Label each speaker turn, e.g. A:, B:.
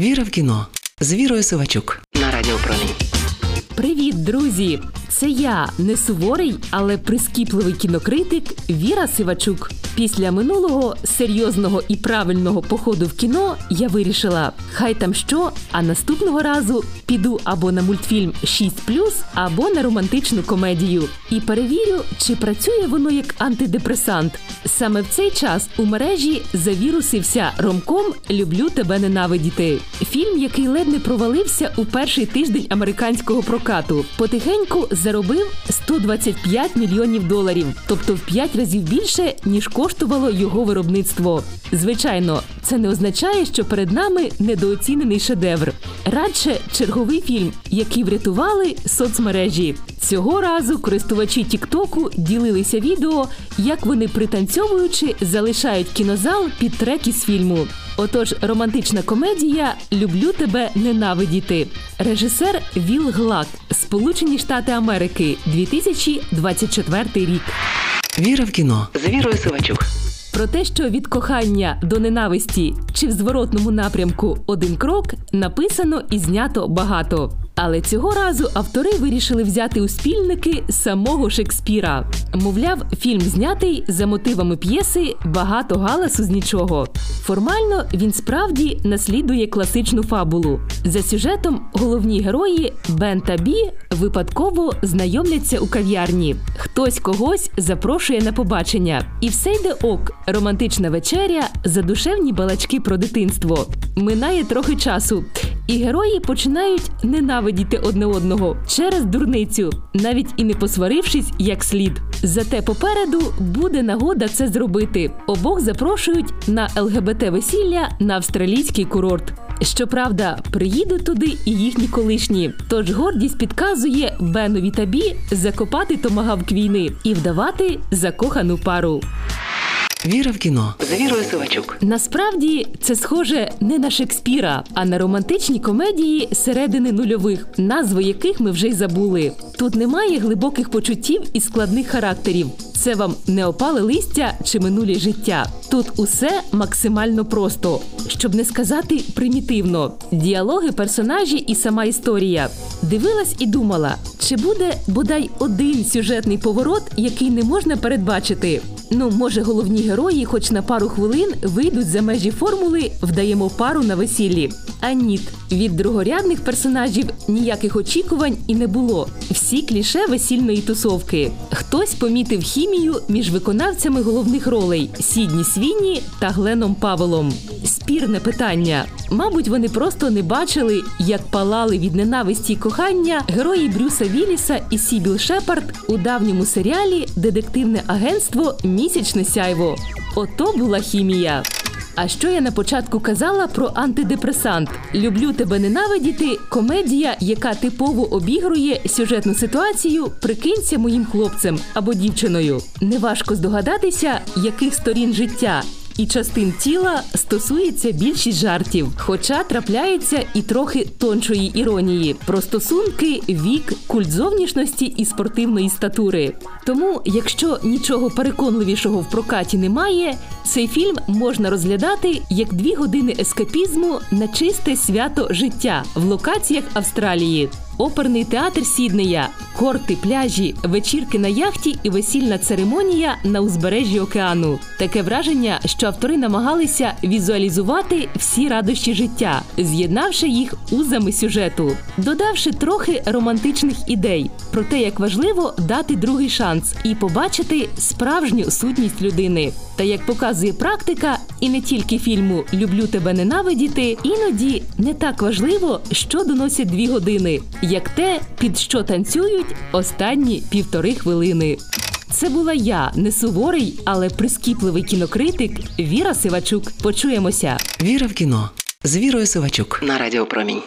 A: Віра в кіно з Вірою Сивачук на Радіо Промінь.
B: Привіт, друзі! Це я, не суворий, але прискіпливий кінокритик Віра Сивачук. Після минулого серйозного і правильного походу в кіно я вирішила, хай там що, а наступного разу піду або на мультфільм 6 або на романтичну комедію. І перевірю, чи працює воно як антидепресант. Саме в цей час у мережі завірусився ромком Люблю тебе ненавидіти. Фільм, який ледь не провалився у перший тиждень американського прокату, потихеньку заробив 125 мільйонів доларів, тобто в 5 разів більше ніж коштувало його виробництво. Звичайно, це не означає, що перед нами недооцінений шедевр. Радше черговий фільм, який врятували соцмережі. Цього разу користувачі Тіктоку ділилися відео, як вони пританцьовуючи залишають кінозал під трек із фільму. Отож, романтична комедія Люблю тебе ненавидіти. Режисер Віл Глак, Сполучені Штати Америки, 2024 рік.
A: Віра в кіно з Вірою Сивачук.
B: Про те, що від кохання до ненависті чи в зворотному напрямку один крок написано і знято багато. Але цього разу автори вирішили взяти у спільники самого Шекспіра. Мовляв, фільм знятий за мотивами п'єси багато галасу з нічого. Формально він справді наслідує класичну фабулу. За сюжетом головні герої Бен та Бі випадково знайомляться у кав'ярні. Хтось когось запрошує на побачення, і все йде ок. Романтична вечеря, задушевні балачки про дитинство. Минає трохи часу, і герої починають ненавидіти одне одного через дурницю, навіть і не посварившись як слід. Зате попереду буде нагода це зробити. Обох запрошують на ЛГБТ весілля на австралійський курорт. Щоправда, приїдуть туди і їхні колишні. Тож гордість підказує Бенові та Бі закопати томагавк війни і вдавати закохану пару.
A: Віра в кіно з Вірою Сивачук.
B: Насправді це схоже не на Шекспіра, а на романтичні комедії середини нульових, назви яких ми вже й забули. Тут немає глибоких почуттів і складних характерів. Це вам не опале листя чи минулі життя. Тут усе максимально просто, щоб не сказати примітивно. Діалоги, персонажі і сама історія. Дивилась і думала, чи буде бодай один сюжетний поворот, який не можна передбачити. Ну, може, головні герої, хоч на пару хвилин, вийдуть за межі формули, вдаємо пару на весіллі. А ніт від другорядних персонажів ніяких очікувань і не було. Всі кліше весільної тусовки. Хтось помітив хімію між виконавцями головних ролей Сідні Свіні та Гленом Павелом. Спірне питання. Мабуть, вони просто не бачили, як палали від ненависті й кохання герої Брюса Вілліса і Сібіл Шепард у давньому серіалі Детективне агентство Місячне сяйво. Ото була хімія. А що я на початку казала про антидепресант? Люблю тебе ненавидіти. Комедія, яка типово обігрує сюжетну ситуацію, прикинься моїм хлопцем або дівчиною. Неважко здогадатися, яких сторін життя. І частин тіла стосується більшість жартів, хоча трапляється і трохи тоншої іронії про стосунки, вік, культ зовнішності і спортивної статури. Тому, якщо нічого переконливішого в прокаті немає, цей фільм можна розглядати як дві години ескапізму на чисте свято життя в локаціях Австралії. Оперний театр Сіднея, корти, пляжі, вечірки на яхті і весільна церемонія на узбережжі океану. Таке враження, що автори намагалися візуалізувати всі радощі життя, з'єднавши їх узами сюжету, додавши трохи романтичних ідей про те, як важливо дати другий шанс і побачити справжню сутність людини. Та як показує практика, і не тільки фільму Люблю тебе ненавидіти, іноді не так важливо, що доносять дві години, як те, під що танцюють останні півтори хвилини. Це була я, не суворий, але прискіпливий кінокритик Віра Сивачук. Почуємося.
A: Віра в кіно з Вірою Сивачук на Радіо Промінь.